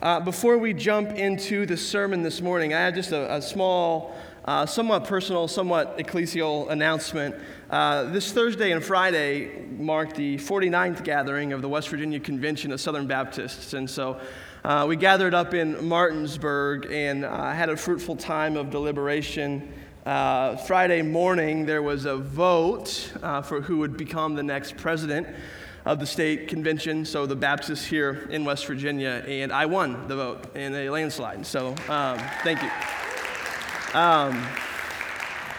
Uh, before we jump into the sermon this morning, I had just a, a small, uh, somewhat personal, somewhat ecclesial announcement. Uh, this Thursday and Friday marked the 49th gathering of the West Virginia Convention of Southern Baptists. And so uh, we gathered up in Martinsburg and uh, had a fruitful time of deliberation. Uh, Friday morning, there was a vote for who would become the next president of the state convention, so the Baptists here in West Virginia, and I won the vote in a landslide. So um, thank you. Um,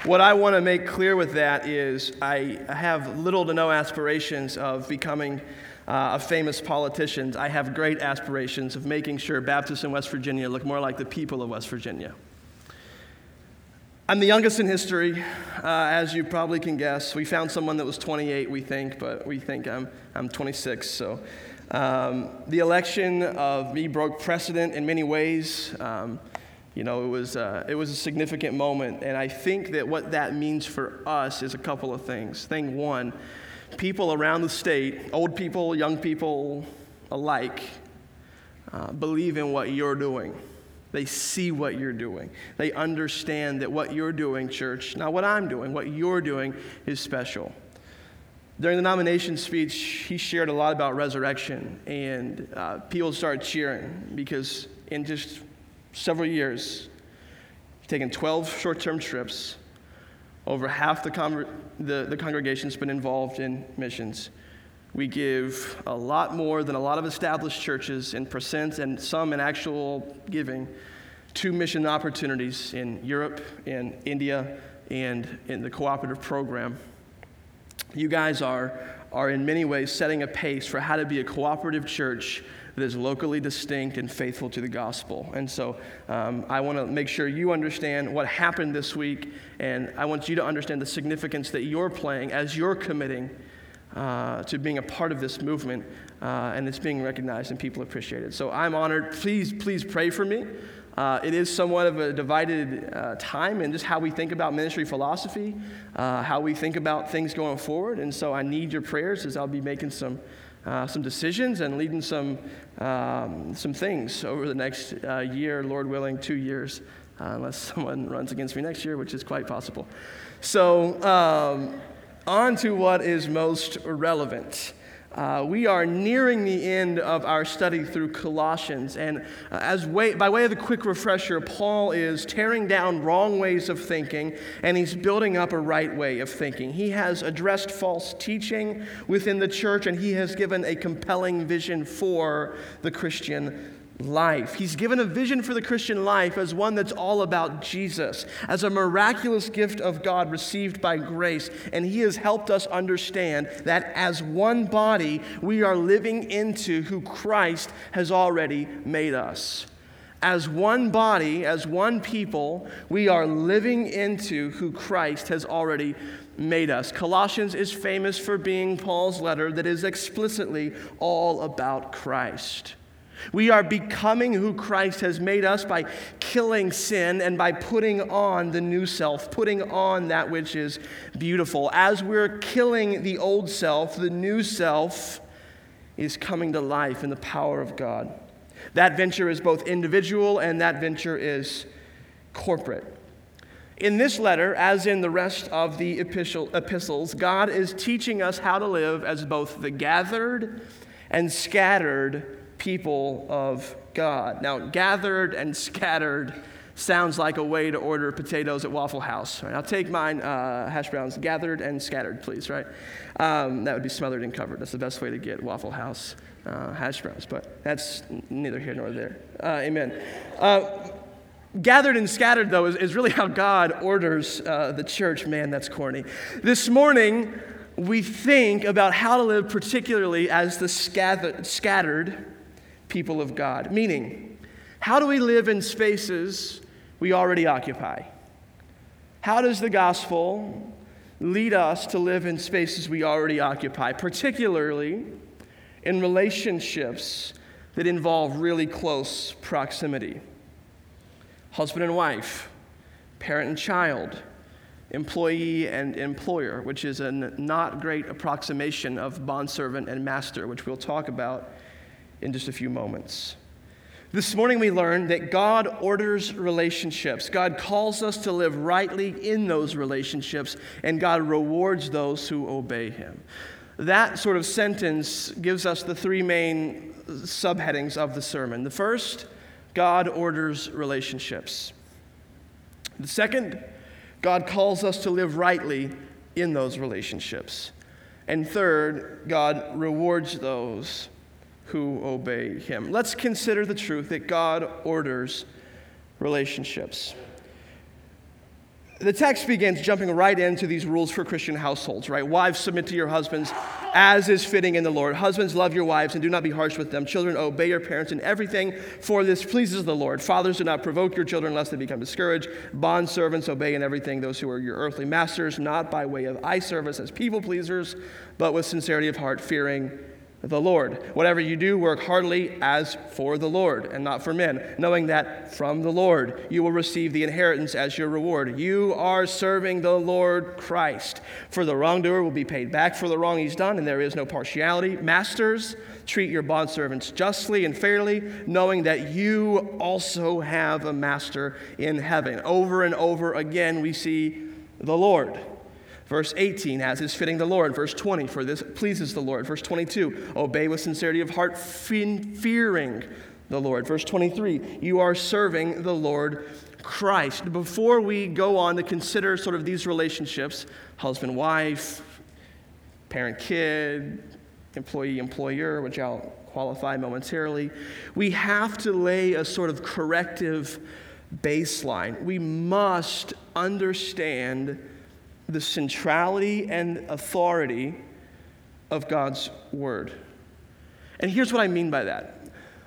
what I want to make clear with that is I have little to no aspirations of becoming uh, a famous politician. I have great aspirations of making sure Baptists in West Virginia look more like the people of West Virginia. I'm the youngest in history, uh, as you probably can guess. We found someone that was 28, we think, but we think I'm, I'm 26. So um, the election of me broke precedent in many ways. Um, you know, it was, uh, it was a significant moment, and I think that what that means for us is a couple of things. Thing one, people around the state, old people, young people alike, uh, believe in what you're doing. They see what you're doing. They understand that what you're doing, church, not what I'm doing, what you're doing is special. During the nomination speech, he shared a lot about resurrection, and uh, people started cheering because in just several years, taken 12 short term trips. Over half the, con- the, the congregation's been involved in missions. We give a lot more than a lot of established churches in percent and some in actual giving to mission opportunities in Europe, in India, and in the cooperative program. You guys are, are in many ways setting a pace for how to be a cooperative church that is locally distinct and faithful to the gospel. And so um, I want to make sure you understand what happened this week, and I want you to understand the significance that you're playing as you're committing uh, to being a part of this movement, uh, and it's being recognized and people appreciate it. So I'm honored. Please, please pray for me. Uh, it is somewhat of a divided uh, time in just how we think about ministry philosophy, uh, how we think about things going forward. And so I need your prayers as I'll be making some, uh, some decisions and leading some, um, some things over the next year, Lord willing, two years, unless someone runs against me next year, which is quite possible. So, um, on to what is most relevant. Uh, we are nearing the end of our study through Colossians, and uh, as way, by way of a quick refresher, Paul is tearing down wrong ways of thinking and he's building up a right way of thinking. He has addressed false teaching within the church and he has given a compelling vision for the Christian life. He's given a vision for the Christian life as one that's all about Jesus, as a miraculous gift of God received by grace. And He has helped us understand that as one body, we are living into who Christ has already made us. As one body, as one people, we are living into who Christ has already made us. Colossians is famous for being Paul's letter that is explicitly all about Christ. We are becoming who Christ has made us by killing sin and by putting on the new self, putting on that which is beautiful. As we're killing the old self, the new self is coming to life in the power of God. That venture is both individual and that venture is corporate. In this letter, as in the rest of the epistles, God is teaching us how to live as both the gathered and scattered people of God. Now, gathered and scattered sounds like a way to order potatoes at Waffle House. Right? I'll take mine, uh, hash browns, gathered and scattered, please, right? Um, that would be smothered and covered. That's the best way to get Waffle House uh, hash browns, but that's neither here nor there. Uh, amen. Uh, gathered and scattered, though, is, is, really how God orders uh, the church. Man, that's corny. This morning, we think about how to live particularly as the scattered people of God. Meaning, how do we live in spaces we already occupy? How does the gospel lead us to live in spaces we already occupy, particularly in relationships that involve really close proximity? Husband and wife, parent and child, employee and employer, which is a not great approximation of bondservant and master, which we'll talk about in just a few moments. This morning we learned that God orders relationships. God calls us to live rightly in those relationships, and God rewards those who obey Him. That sort of sentence gives us the three main subheadings of the sermon. The first, God orders relationships. The second, God calls us to live rightly in those relationships. And third, God rewards those who obey him. Let's consider the truth that God orders relationships. The text begins jumping right into these rules for Christian households, right? Wives, submit to your husbands as is fitting in the Lord. Husbands, love your wives and do not be harsh with them. Children, obey your parents in everything, for this pleases the Lord. Fathers, do not provoke your children lest they become discouraged. Bond servants, obey in everything those who are your earthly masters, not by way of eye service as people pleasers, but with sincerity of heart, fearing the Lord. Whatever you do, work heartily as for the Lord and not for men, knowing that from the Lord you will receive the inheritance as your reward. You are serving the Lord Christ. For the wrongdoer will be paid back for the wrong he's done, and there is no partiality. Masters, treat your bondservants justly and fairly, knowing that you also have a master in heaven. Over and over again, we see the Lord. Verse 18, as is fitting the Lord. Verse 20, for this pleases the Lord. Verse 22, obey with sincerity of heart, fearing the Lord. Verse 23, you are serving the Lord Christ. Before we go on to consider sort of these relationships husband wife, parent kid, employee employer, which I'll qualify momentarily we have to lay a sort of corrective baseline. We must understand the centrality and authority of God's Word. And here's what I mean by that.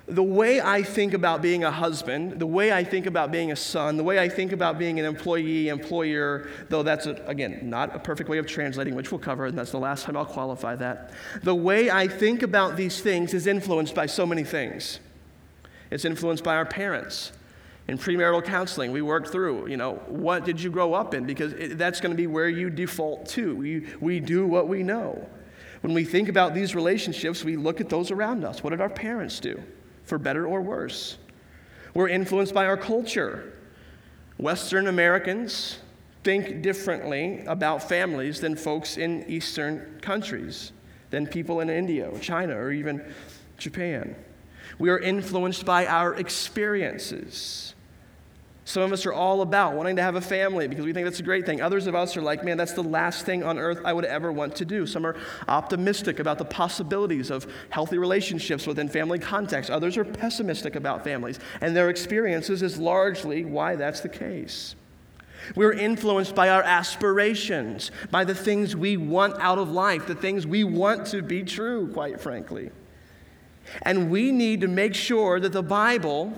The way I think about being a husband, the way I think about being a son, the way I think about being an employee, employer, though that's, a, again, not a perfect way of translating, which we'll cover, and that's the last time I'll qualify that. The way I think about these things is influenced by so many things. It's influenced by our parents, in premarital counseling, we work through, you know, what did you grow up in? Because it, that's going to be where you default to. We, we do what we know. When we think about these relationships, we look at those around us. What did our parents do, for better or worse? We're influenced by our culture. Western Americans think differently about families than folks in Eastern countries, than people in India or China or even Japan. We are influenced by our experiences. Some of us are all about wanting to have a family because we think that's a great thing. Others of us are like, man, that's the last thing on earth I would ever want to do. Some are optimistic about the possibilities of healthy relationships within family context. Others are pessimistic about families, and their experiences is largely why that's the case. We're influenced by our aspirations, by the things we want out of life, the things we want to be true, quite frankly. And we need to make sure that the Bible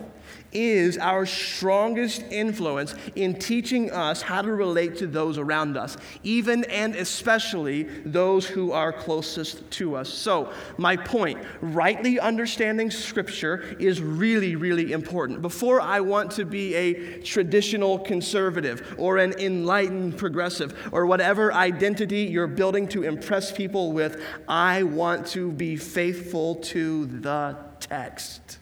is our strongest influence in teaching us how to relate to those around us, even and especially those who are closest to us. So, my point rightly understanding Scripture is really, really important. Before I want to be a traditional conservative or an enlightened progressive or whatever identity you're building to impress people with, I want to be faithful to the text.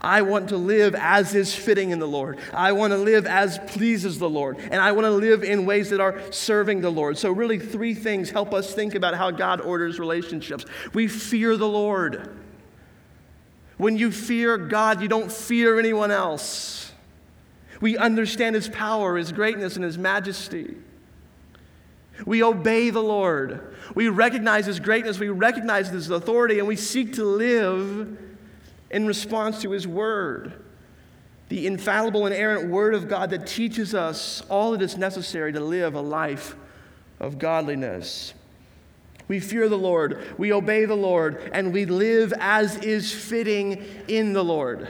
I want to live as is fitting in the Lord. I want to live as pleases the Lord. And I want to live in ways that are serving the Lord. So, really, three things help us think about how God orders relationships. We fear the Lord. When you fear God, you don't fear anyone else. We understand His power, His greatness, and His majesty. We obey the Lord. We recognize His greatness, we recognize His authority, and we seek to live in response to His Word, the infallible, inerrant Word of God that teaches us all that is necessary to live a life of godliness. We fear the Lord, we obey the Lord, and we live as is fitting in the Lord.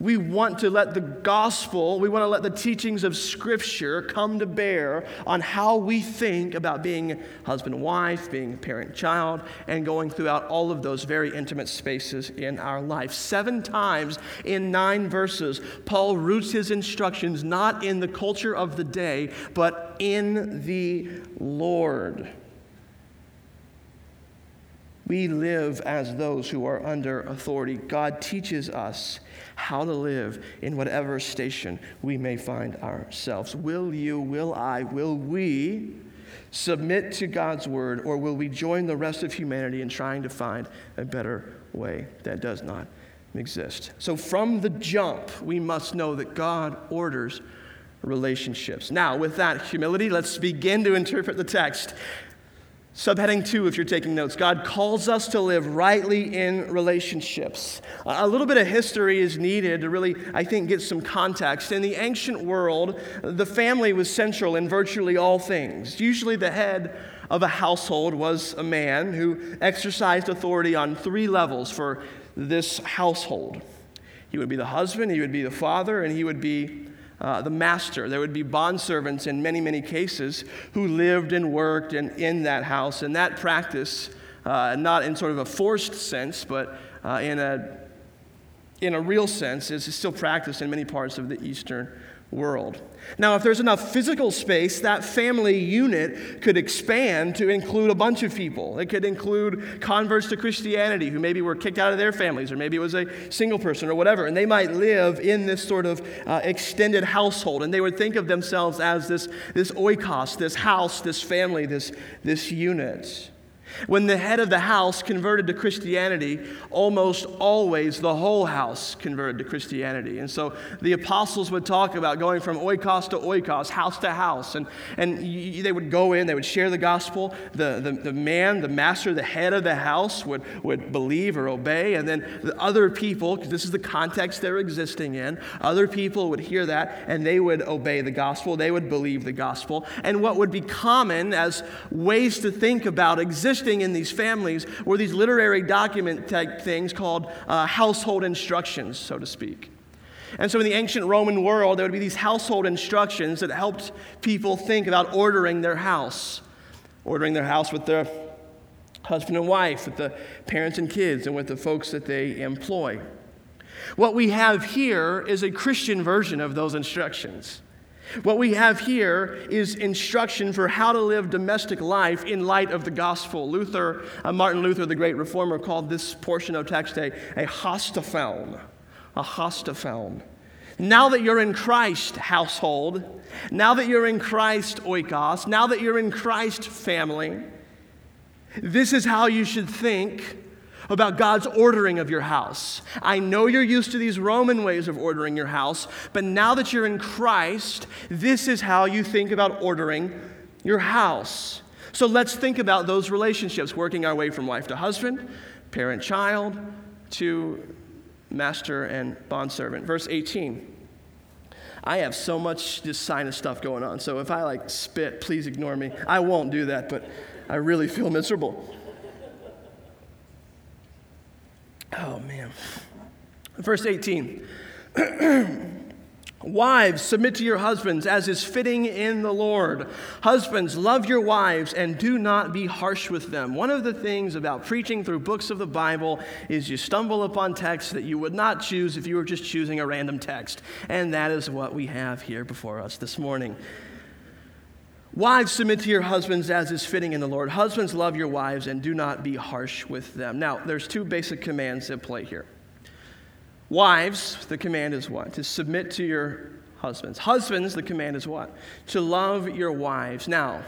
We want to let the gospel, we want to let the teachings of Scripture come to bear on how we think about being husband wife, being parent child, and going throughout all of those very intimate spaces in our life. Seven times in nine verses, Paul roots his instructions not in the culture of the day, but in the Lord. We live as those who are under authority. God teaches us how to live in whatever station we may find ourselves. Will you, will I, will we submit to God's word, or will we join the rest of humanity in trying to find a better way that does not exist? So, from the jump, we must know that God orders relationships. Now, with that humility, let's begin to interpret the text. Subheading two, if you're taking notes, God calls us to live rightly in relationships. A little bit of history is needed to really, I think, get some context. In the ancient world, the family was central in virtually all things. Usually, the head of a household was a man who exercised authority on three levels for this household. He would be the husband, he would be the father, and he would be uh, the master. There would be bondservants in many, many cases who lived and worked in, in that house. And that practice, uh, not in sort of a forced sense, but uh, in, a, in a real sense, is still practiced in many parts of the Eastern world. Now, if there's enough physical space, that family unit could expand to include a bunch of people. It could include converts to Christianity who maybe were kicked out of their families, or maybe it was a single person or whatever, and they might live in this sort of uh, extended household, and they would think of themselves as this, this oikos, this house, this family, this, this unit. When the head of the house converted to Christianity, almost always the whole house converted to Christianity. And so the apostles would talk about going from oikos to oikos, house to house. And, and they would go in, they would share the gospel. The, the, the man, the master, the head of the house would, would believe or obey. And then the other people, because this is the context they're existing in, other people would hear that and they would obey the gospel. They would believe the gospel. And what would be common as ways to think about in these families were these literary document type things called uh, household instructions, so to speak. And so in the ancient Roman world, there would be these household instructions that helped people think about ordering their house, ordering their house with their husband and wife, with the parents and kids, and with the folks that they employ. What we have here is a Christian version of those instructions. What we have here is instruction for how to live domestic life in light of the gospel. Luther, uh, Martin Luther, the great reformer, called this portion of text a, a hostafalm. A hostafalm. Now that you're in Christ household, now that you're in Christ oikos, now that you're in Christ family, this is how you should think about God's ordering of your house. I know you're used to these Roman ways of ordering your house, but now that you're in Christ, this is how you think about ordering your house. So let's think about those relationships, working our way from wife to husband, parent child, to master and bondservant. Verse 18. I have so much this sinus stuff going on, so if I like spit, please ignore me. I won't do that, but I really feel miserable. Oh, man. Verse 18. Wives, submit to your husbands as is fitting in the Lord. Husbands, love your wives and do not be harsh with them. One of the things about preaching through books of the Bible is you stumble upon texts that you would not choose if you were just choosing a random text. And that is what we have here before us this morning. Wives, submit to your husbands as is fitting in the Lord. Husbands, love your wives and do not be harsh with them. Now, there's two basic commands at play here. Wives, the command is what? To submit to your husbands. Husbands, the command is what? To love your wives. Now,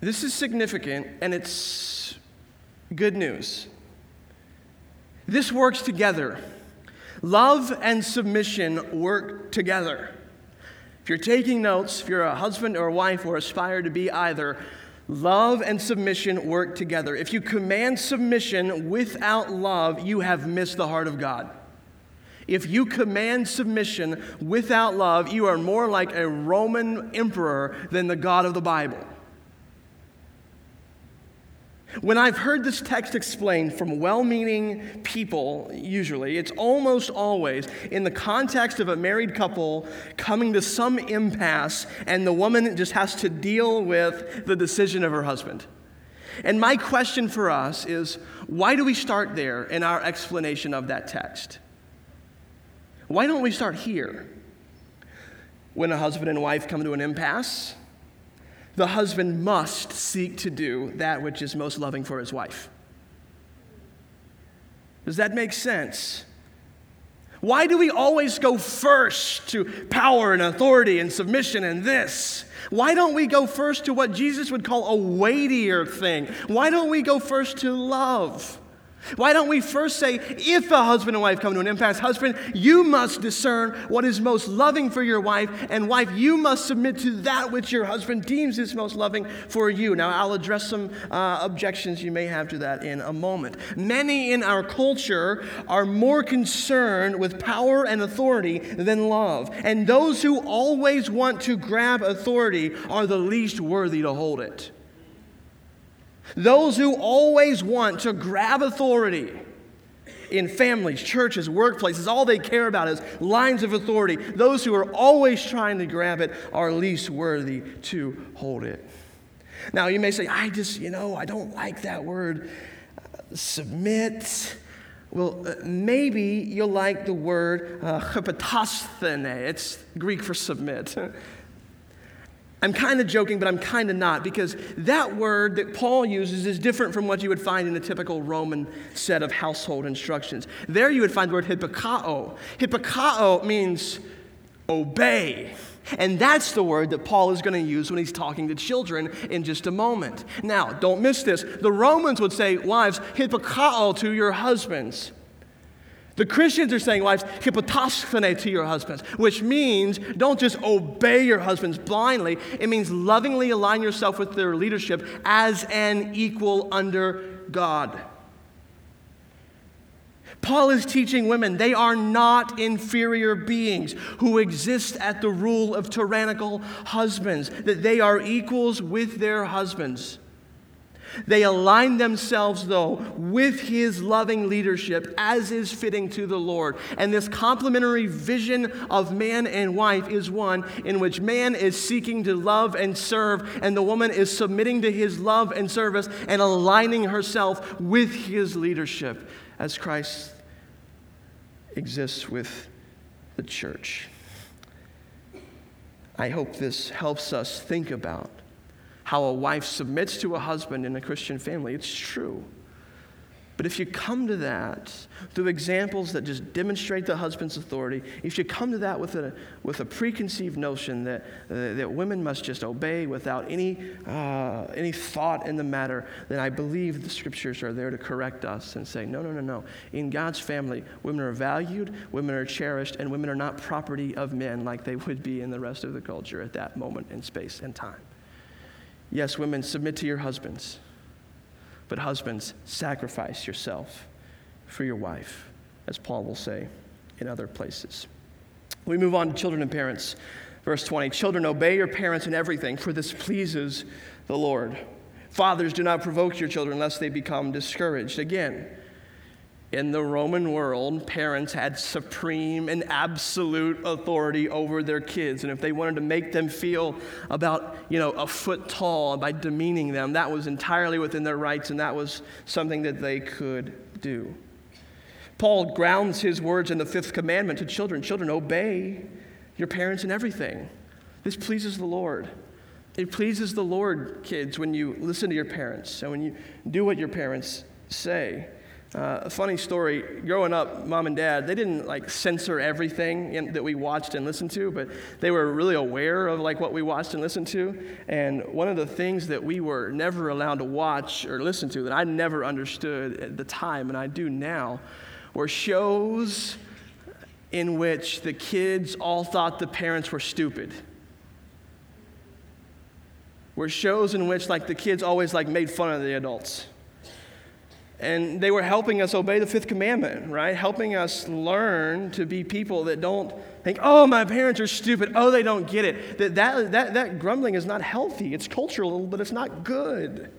this is significant and it's good news. This works together. Love and submission work together. If you're taking notes, if you're a husband or a wife or aspire to be either, love and submission work together. If you command submission without love, you have missed the heart of God. If you command submission without love, you are more like a Roman emperor than the God of the Bible. When I've heard this text explained from well meaning people, usually, it's almost always in the context of a married couple coming to some impasse, and the woman just has to deal with the decision of her husband. And my question for us is why do we start there in our explanation of that text? Why don't we start here? When a husband and wife come to an impasse, the husband must seek to do that which is most loving for his wife. Does that make sense? Why do we always go first to power and authority and submission and this? Why don't we go first to what Jesus would call a weightier thing? Why don't we go first to love? Why don't we first say, if a husband and wife come to an impasse, husband, you must discern what is most loving for your wife, and wife, you must submit to that which your husband deems is most loving for you. Now, I'll address some uh, objections you may have to that in a moment. Many in our culture are more concerned with power and authority than love, and those who always want to grab authority are the least worthy to hold it. Those who always want to grab authority in families, churches, workplaces, all they care about is lines of authority. Those who are always trying to grab it are least worthy to hold it. Now, you may say, I just, you know, I don't like that word, submit. Well, uh, maybe you'll like the word uh, It's Greek for submit. I'm kind of joking, but I'm kind of not, because that word that Paul uses is different from what you would find in a typical Roman set of household instructions. There you would find the word hypokao. Hypokao means obey. And that's the word that Paul is going to use when he's talking to children in just a moment. Now, don't miss this. The Romans would say, wives, hypokao to your husbands. The Christians are saying, wives, hypotoskene to your husbands, which means don't just obey your husbands blindly. It means lovingly align yourself with their leadership as an equal under God. Paul is teaching women they are not inferior beings who exist at the rule of tyrannical husbands, that they are equals with their husbands. They align themselves, though, with his loving leadership as is fitting to the Lord. And this complementary vision of man and wife is one in which man is seeking to love and serve, and the woman is submitting to his love and service and aligning herself with his leadership as Christ exists with the church. I hope this helps us think about how a wife submits to a husband in a Christian family. It's true. But if you come to that through examples that just demonstrate the husband's authority, if you come to that with a, with a preconceived notion that, uh, that women must just obey without any, uh, any thought in the matter, then I believe the scriptures are there to correct us and say, no, no, no, no. In God's family, women are valued, women are cherished, and women are not property of men like they would be in the rest of the culture at that moment in space and time. Yes, women, submit to your husbands. But husbands, sacrifice yourself for your wife, as Paul will say in other places. We move on to children and parents. Verse 20 Children, obey your parents in everything, for this pleases the Lord. Fathers, do not provoke your children lest they become discouraged. Again, in the Roman world, parents had supreme and absolute authority over their kids. And if they wanted to make them feel about, you know, a foot tall by demeaning them, that was entirely within their rights and that was something that they could do. Paul grounds his words in the fifth commandment to children Children, obey your parents in everything. This pleases the Lord. It pleases the Lord, kids, when you listen to your parents and when you do what your parents say. Uh, a funny story. Growing up mom and dad they didn't like censor everything in, that we watched and listened to but they were really aware of like what we watched and listened to. And one of the things that we were never allowed to watch or listen to that i never understood at the time and i do now were shows in which the kids all thought the parents were stupid. Were shows in which like the kids always like made fun of the adults and they were helping us obey the fifth commandment, right? Helping us learn to be people that don't think, oh, my parents are stupid. Oh, they don't get it. That, that, that, that grumbling is not healthy. It's cultural, but it's not good.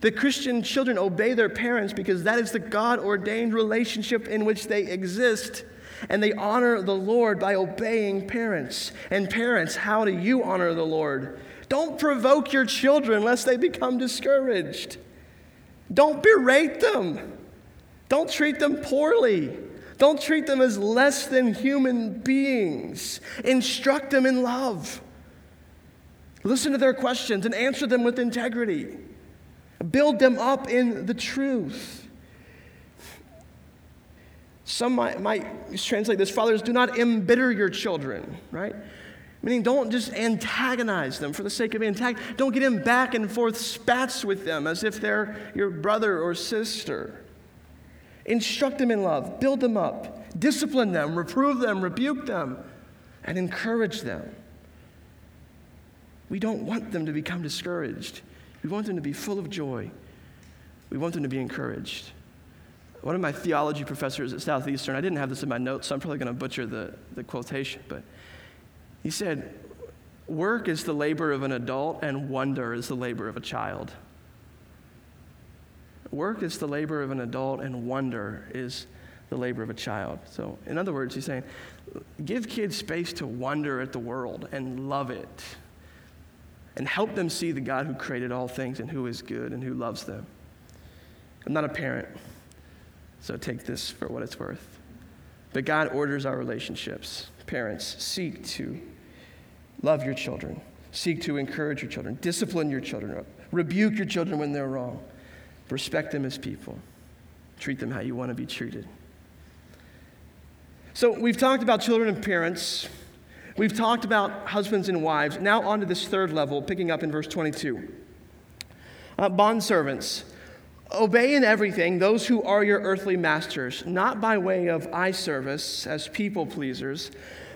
The Christian children obey their parents because that is the God ordained relationship in which they exist. And they honor the Lord by obeying parents. And parents, how do you honor the Lord? Don't provoke your children lest they become discouraged. Don't berate them. Don't treat them poorly. Don't treat them as less than human beings. Instruct them in love. Listen to their questions and answer them with integrity. Build them up in the truth. Some might, might translate this fathers, do not embitter your children, right? Meaning, don't just antagonize them for the sake of antagonism. Don't get in back and forth spats with them as if they're your brother or sister. Instruct them in love, build them up, discipline them, reprove them, rebuke them, and encourage them. We don't want them to become discouraged. We want them to be full of joy. We want them to be encouraged. One of my theology professors at Southeastern, I didn't have this in my notes, so I'm probably going to butcher the, the quotation, but he said, Work is the labor of an adult, and wonder is the labor of a child. Work is the labor of an adult, and wonder is the labor of a child. So, in other words, he's saying, give kids space to wonder at the world and love it, and help them see the God who created all things and who is good and who loves them. I'm not a parent, so take this for what it's worth. But God orders our relationships. Parents, seek to love your children, seek to encourage your children, discipline your children, rebuke your children when they're wrong, respect them as people, treat them how you want to be treated. So, we've talked about children and parents. We've talked about husbands and wives. Now, on to this third level, picking up in verse 22. Uh, bond servants. Obey in everything those who are your earthly masters, not by way of eye service as people pleasers,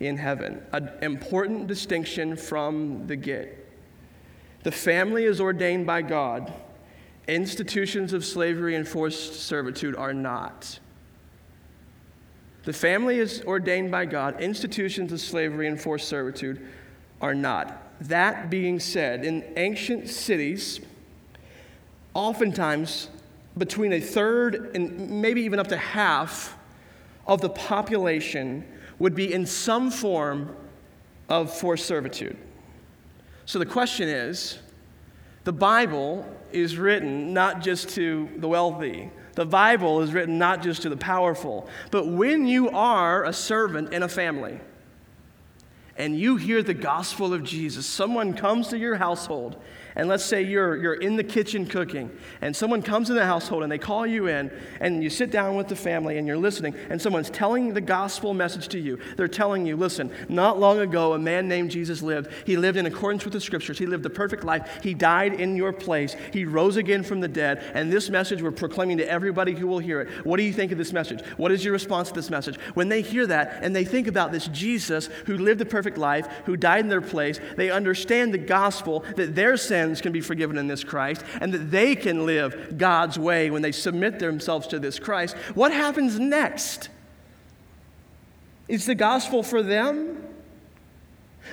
in heaven. An important distinction from the get. The family is ordained by God, institutions of slavery and forced servitude are not. The family is ordained by God, institutions of slavery and forced servitude are not. That being said, in ancient cities, oftentimes between a third and maybe even up to half of the population would be in some form of forced servitude. So the question is the Bible is written not just to the wealthy, the Bible is written not just to the powerful, but when you are a servant in a family and you hear the gospel of Jesus, someone comes to your household and let's say you're, you're in the kitchen cooking, and someone comes in the household and they call you in, and you sit down with the family and you're listening, and someone's telling the gospel message to you. They're telling you, listen, not long ago, a man named Jesus lived. He lived in accordance with the scriptures, he lived the perfect life. He died in your place, he rose again from the dead, and this message we're proclaiming to everybody who will hear it. What do you think of this message? What is your response to this message? When they hear that and they think about this Jesus who lived the perfect life, who died in their place, they understand the gospel that their sin sins can be forgiven in this Christ and that they can live God's way when they submit themselves to this Christ, what happens next? Is the gospel for them?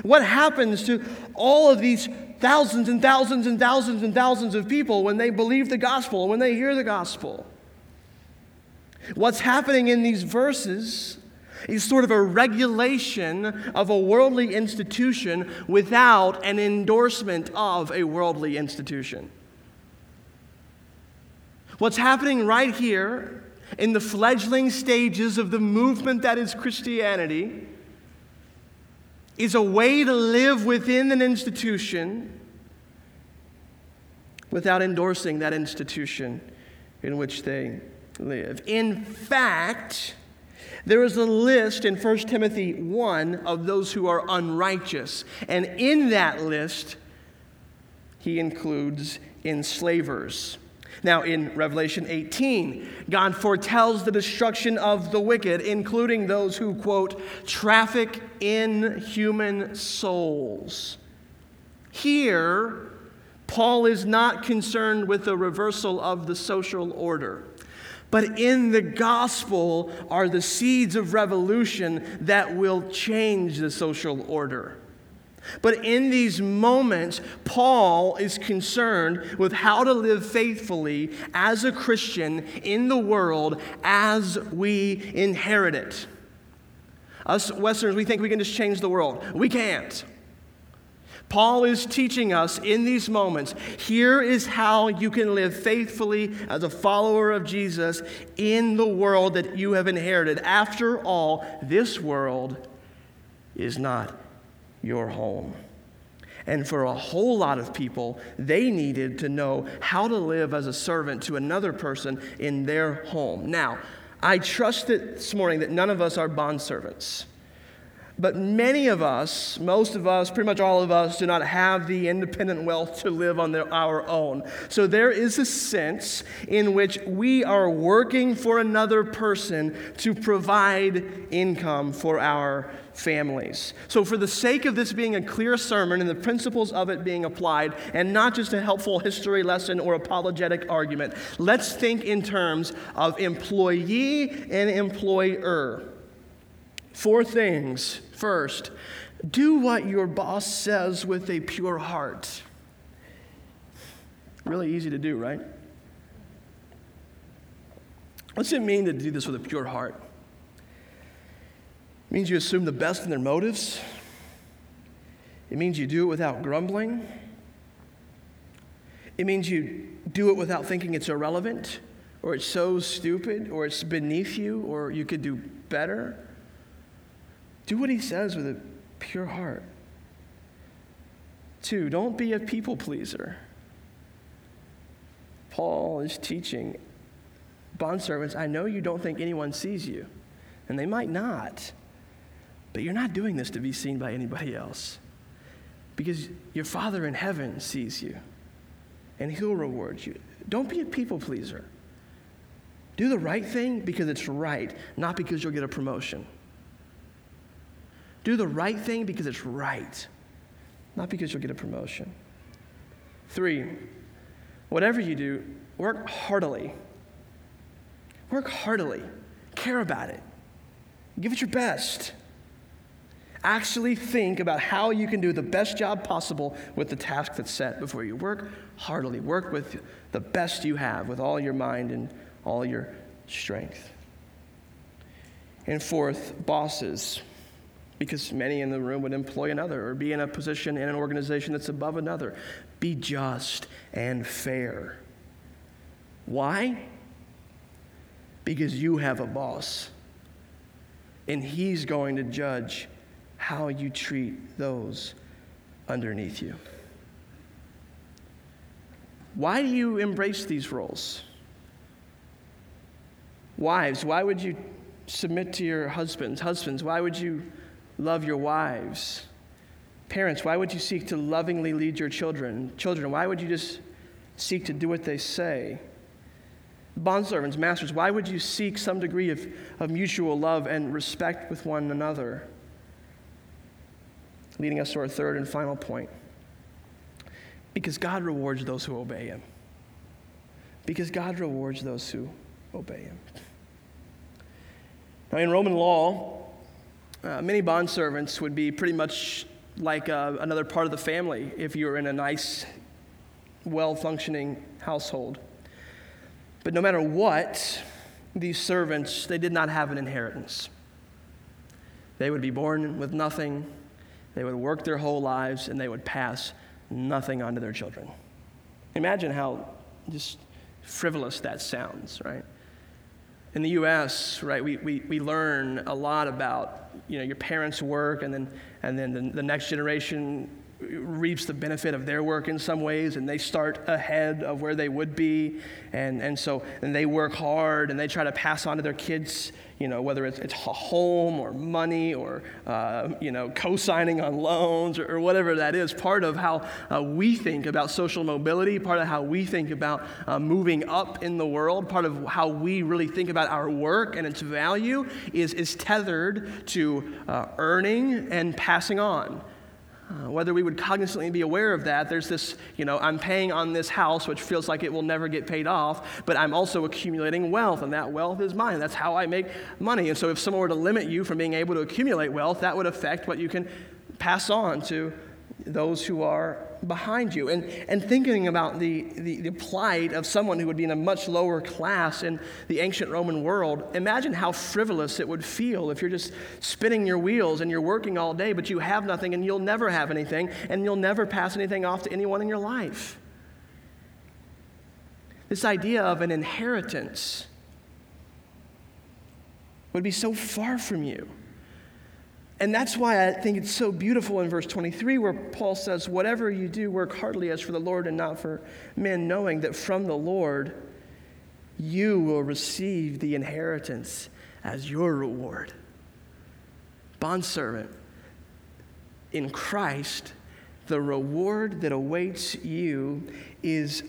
What happens to all of these thousands and thousands and thousands and thousands of people when they believe the gospel, when they hear the gospel? What's happening in these verses is sort of a regulation of a worldly institution without an endorsement of a worldly institution. What's happening right here in the fledgling stages of the movement that is Christianity is a way to live within an institution without endorsing that institution in which they live. In fact, there is a list in 1 Timothy 1 of those who are unrighteous. And in that list, he includes enslavers. Now, in Revelation 18, God foretells the destruction of the wicked, including those who, quote, traffic in human souls. Here, Paul is not concerned with the reversal of the social order. But in the gospel are the seeds of revolution that will change the social order. But in these moments, Paul is concerned with how to live faithfully as a Christian in the world as we inherit it. Us Westerners, we think we can just change the world. We can't. Paul is teaching us in these moments here is how you can live faithfully as a follower of Jesus in the world that you have inherited. After all, this world is not your home. And for a whole lot of people, they needed to know how to live as a servant to another person in their home. Now, I trust that this morning that none of us are bond servants. But many of us, most of us, pretty much all of us, do not have the independent wealth to live on their, our own. So there is a sense in which we are working for another person to provide income for our families. So, for the sake of this being a clear sermon and the principles of it being applied, and not just a helpful history lesson or apologetic argument, let's think in terms of employee and employer. Four things. First, do what your boss says with a pure heart. Really easy to do, right? What's it mean to do this with a pure heart? It means you assume the best in their motives. It means you do it without grumbling. It means you do it without thinking it's irrelevant or it's so stupid or it's beneath you or you could do better. Do what he says with a pure heart. Two, don't be a people pleaser. Paul is teaching bondservants, I know you don't think anyone sees you, and they might not, but you're not doing this to be seen by anybody else because your Father in heaven sees you and he'll reward you. Don't be a people pleaser. Do the right thing because it's right, not because you'll get a promotion. Do the right thing because it's right, not because you'll get a promotion. Three, whatever you do, work heartily. Work heartily. Care about it. Give it your best. Actually, think about how you can do the best job possible with the task that's set before you. Work heartily. Work with the best you have, with all your mind and all your strength. And fourth, bosses because many in the room would employ another or be in a position in an organization that's above another. Be just and fair. Why? Because you have a boss, and he's going to judge how you treat those underneath you. Why do you embrace these roles? Wives, why would you submit to your husbands? Husbands, why would you love your wives. Parents, why would you seek to lovingly lead your children? Children, why would you just seek to do what they say? Bondservants, masters, why would you seek some degree of, of mutual love and respect with one another? Leading us to our third and final point. Because God rewards those who obey Him. Because God rewards those who obey Him. Now, in Roman law, uh, many bond servants would be pretty much like uh, another part of the family if you were in a nice, well functioning household. But no matter what, these servants, they did not have an inheritance. They would be born with nothing, they would work their whole lives, and they would pass nothing onto their children. Imagine how just frivolous that sounds, right? In the US, right, we, we, we learn a lot about you know, your parents' work, and then, and then the, the next generation reaps the benefit of their work in some ways and they start ahead of where they would be. And, and so and they work hard and they try to pass on to their kids you know whether it's, it's home or money or uh, you know co-signing on loans or, or, whatever that is. Part of how uh, we think about social mobility part of how we think about uh, moving up in the world part of how we really think about our work and its value is, is tethered to uh, earning and passing on uh, whether we would cognizantly be aware of that, there's this, you know, I'm paying on this house, which feels like it will never get paid off, but I'm also accumulating wealth, and that wealth is mine. That's how I make money. And so if someone were to limit you from being able to accumulate wealth, that would affect what you can pass on to those who are behind you. And, and thinking about the, the, the, plight of someone who would be in a much lower class in the ancient Roman world, imagine how frivolous it would feel if you're just spinning your wheels and you're working all day, but you have nothing and you'll never have anything and you'll never pass anything off to anyone in your life. This idea of an inheritance would be so far from you. And that's why I think it's so beautiful in verse 23 where Paul says, Whatever you do, work heartily as for the Lord and not for men, knowing that from the Lord you will receive the inheritance as your reward. Bondservant, in Christ, the reward that awaits you is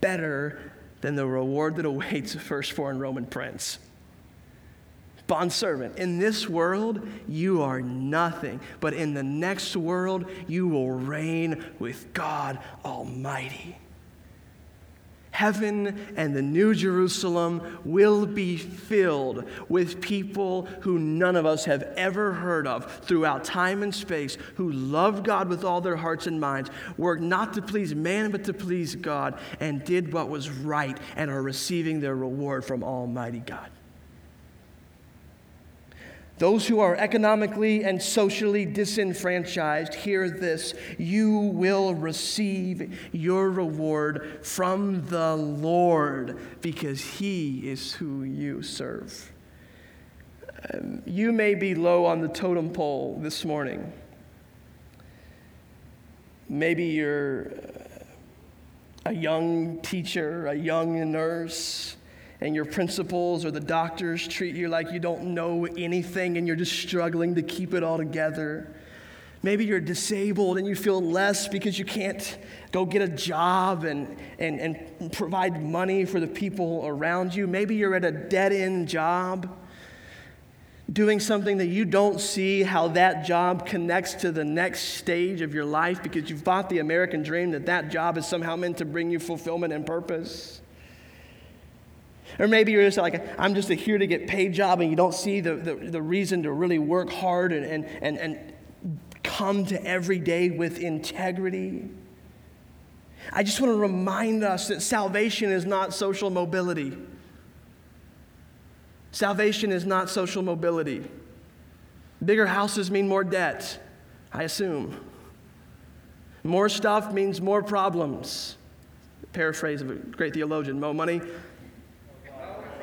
better than the reward that awaits a firstborn Roman prince bondservant. In this world, you are nothing, but in the next world, you will reign with God Almighty. Heaven and the New Jerusalem will be filled with people who none of us have ever heard of throughout time and space, who love God with all their hearts and minds, worked not to please man but to please God, and did what was right and are receiving their reward from Almighty God. Those who are economically and socially disenfranchised, hear this. You will receive your reward from the Lord because He is who you serve. Um, you may be low on the totem pole this morning. Maybe you're a young teacher, a young nurse and your principals or the doctors treat you like you don't know anything and you're just struggling to keep it all together. Maybe you're disabled and you feel less because you can't go get a job and, and, and provide money for the people around you. Maybe you're at a dead end job doing something that you don't see how that job connects to the next stage of your life because you've bought the American dream that that job is somehow meant to bring you fulfillment and purpose. Or maybe you're just like, I'm just here to get paid job and you don't see the, the, the reason to really work hard and, and, and, and come to every day with integrity. I just want to remind us that salvation is not social mobility. Salvation is not social mobility. Bigger houses mean more debt, I assume. More stuff means more problems. Paraphrase of a great theologian Mo money,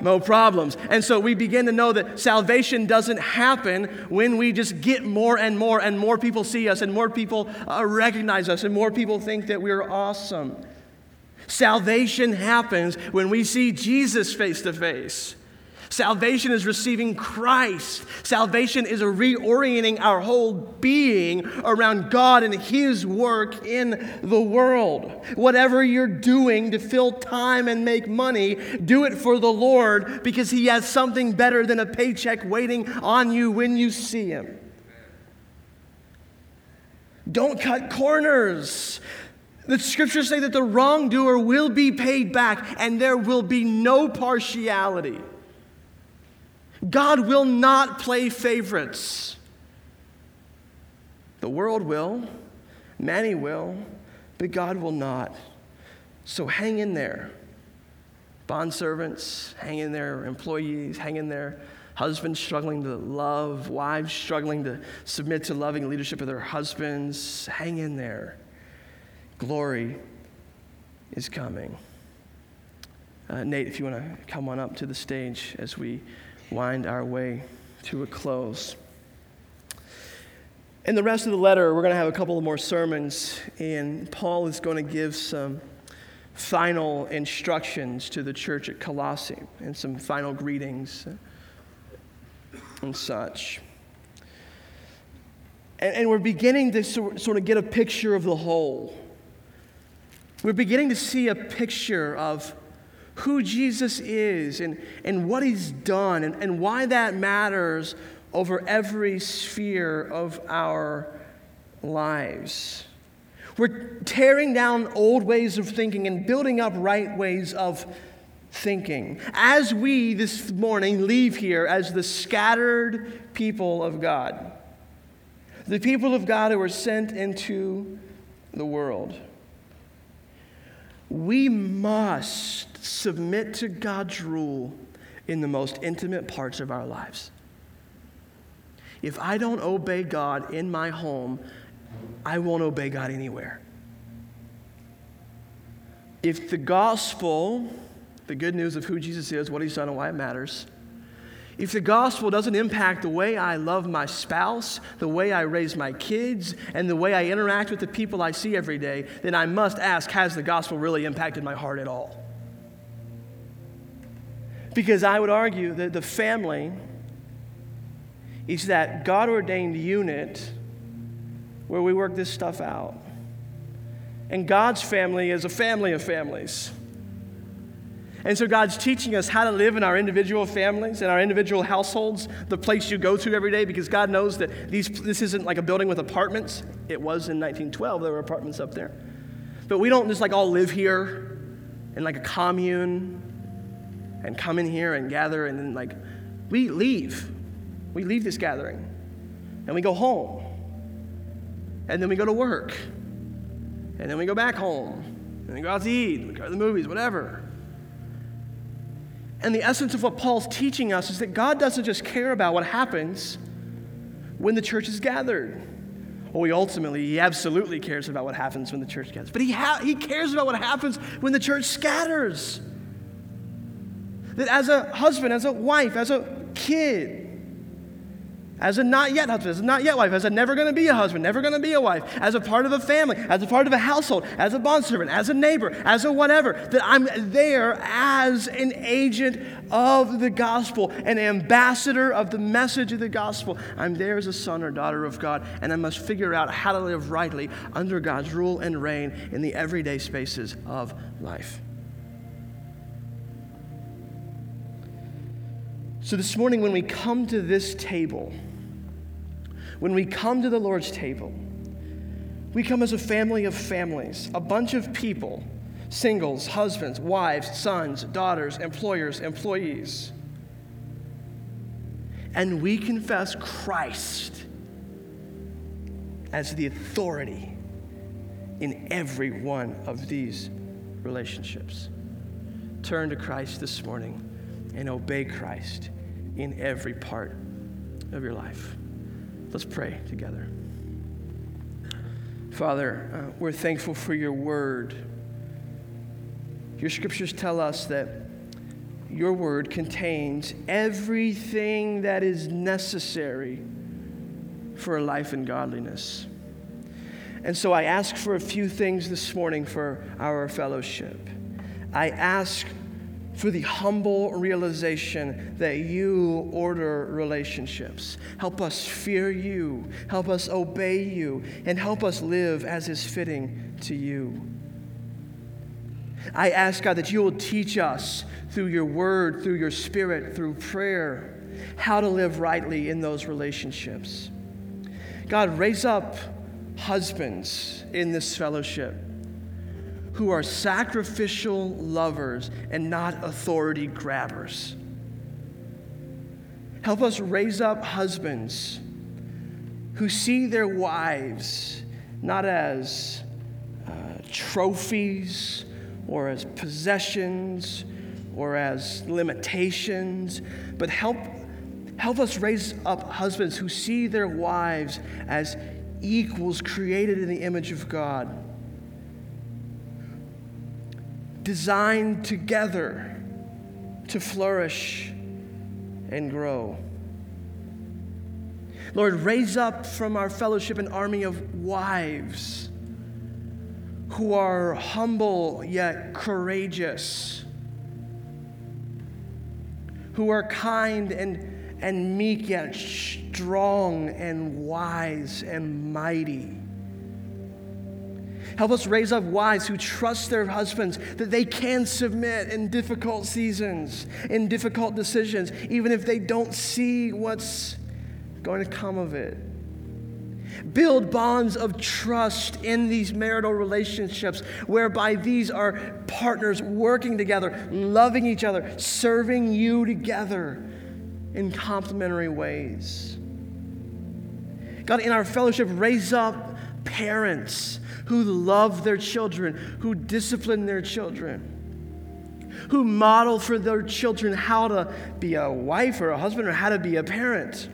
no problems. And so we begin to know that salvation doesn't happen when we just get more and more, and more people see us, and more people uh, recognize us, and more people think that we're awesome. Salvation happens when we see Jesus face to face. Salvation is receiving Christ. Salvation is reorienting our whole being around God and His work in the world. Whatever you're doing to fill time and make money, do it for the Lord because He has something better than a paycheck waiting on you when you see Him. Don't cut corners. The scriptures say that the wrongdoer will be paid back and there will be no partiality. God will not play favorites. The world will, many will, but God will not. So hang in there. Bond servants, hang in there. Employees, hang in there. Husbands struggling to love, wives struggling to submit to loving leadership of their husbands, hang in there. Glory is coming. Uh, Nate, if you want to come on up to the stage as we wind our way to a close. In the rest of the letter, we're going to have a couple of more sermons, and Paul is going to give some final instructions to the church at Colossae and some final greetings and such. And, and we're beginning to sort of get a picture of the whole. We're beginning to see a picture of who Jesus is and, and what he's done and, and why that matters over every sphere of our lives. We're tearing down old ways of thinking and building up right ways of thinking. As we this morning leave here as the scattered people of God, the people of God who were sent into the world. We must submit to God's rule in the most intimate parts of our lives. If I don't obey God in my home, I won't obey God anywhere. If the gospel, the good news of who Jesus is, what he's done, and why it matters, if the gospel doesn't impact the way I love my spouse, the way I raise my kids, and the way I interact with the people I see every day, then I must ask has the gospel really impacted my heart at all? Because I would argue that the family is that God ordained unit where we work this stuff out. And God's family is a family of families. And so God's teaching us how to live in our individual families and our individual households, the place you go to every day, because God knows that these, this isn't like a building with apartments. It was in 1912, there were apartments up there. But we don't just like all live here in like a commune and come in here and gather and then like we leave. We leave this gathering and we go home. And then we go to work. And then we go back home. And we go out to eat, we go to the movies, whatever. And the essence of what Paul's teaching us is that God doesn't just care about what happens when the church is gathered. Well, he ultimately, he absolutely cares about what happens when the church gathers. But he, ha- he cares about what happens when the church scatters. That as a husband, as a wife, as a kid, as a not yet husband, as a not yet wife, as a never going to be a husband, never going to be a wife, as a part of a family, as a part of a household, as a bondservant, as a neighbor, as a whatever, that I'm there as an agent of the gospel, an ambassador of the message of the gospel. I'm there as a son or daughter of God, and I must figure out how to live rightly under God's rule and reign in the everyday spaces of life. So, this morning, when we come to this table, when we come to the Lord's table, we come as a family of families, a bunch of people singles, husbands, wives, sons, daughters, employers, employees. And we confess Christ as the authority in every one of these relationships. Turn to Christ this morning and obey Christ in every part of your life. Let's pray together. Father, uh, we're thankful for your word. Your scriptures tell us that your word contains everything that is necessary for a life in godliness. And so I ask for a few things this morning for our fellowship. I ask for the humble realization that you order relationships. Help us fear you, help us obey you, and help us live as is fitting to you. I ask God that you will teach us through your word, through your spirit, through prayer, how to live rightly in those relationships. God, raise up husbands in this fellowship who are sacrificial lovers and not authority grabbers. Help us raise up husbands who see their wives not as uh, trophies or as possessions or as limitations, but help, help us raise up husbands who see their wives as equals created in the image of God designed together to flourish and grow. Lord, raise up from our fellowship an army of wives who are humble yet courageous, who are kind and, and meek yet strong and wise and mighty Help us raise up wives who trust their husbands that they can submit in difficult seasons, in difficult decisions, even if they don't see what's going to come of it. Build bonds of trust in these marital relationships whereby these are partners working together, loving each other, serving you together in complementary ways. God, in our fellowship, raise up parents who love their children, who discipline their children who model for their children how to be a wife or a husband or how to be a parent.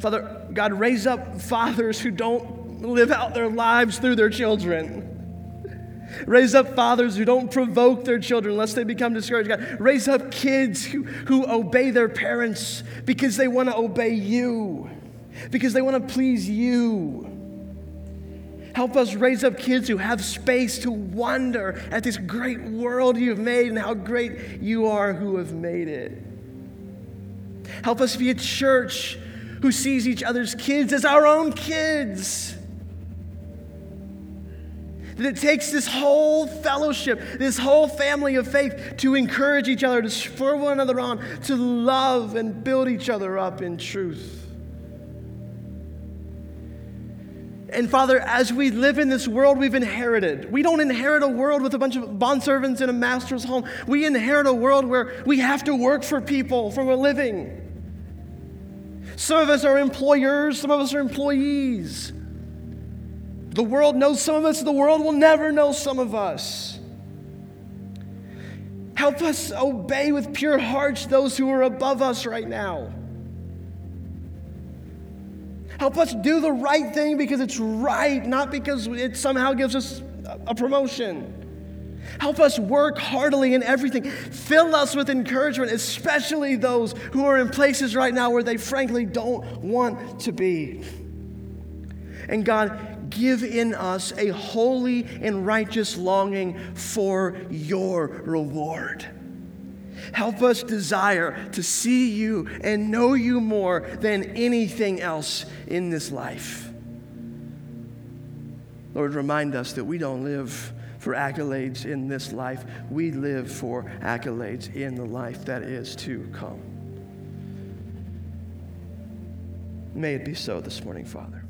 Father, God, raise up fathers who don't live out their lives through their children. Raise up fathers who don't provoke their children lest they become discouraged. God, raise up kids who, who obey their parents because they want to obey you, because they want to please you. Help us raise up kids who have space to wonder at this great world you've made and how great you are who have made it. Help us be a church who sees each other's kids as our own kids. That it takes this whole fellowship, this whole family of faith to encourage each other, to spur one another on, to love and build each other up in truth. And Father, as we live in this world we've inherited, we don't inherit a world with a bunch of bondservants in a master's home. We inherit a world where we have to work for people for a living. Some of us are employers, some of us are employees. The world knows some of us, the world will never know some of us. Help us obey with pure hearts those who are above us right now. Help us do the right thing because it's right, not because it somehow gives us a promotion. Help us work heartily in everything. Fill us with encouragement, especially those who are in places right now where they frankly don't want to be. And God, give in us a holy and righteous longing for your reward. Help us desire to see you and know you more than anything else in this life. Lord, remind us that we don't live for accolades in this life, we live for accolades in the life that is to come. May it be so this morning, Father.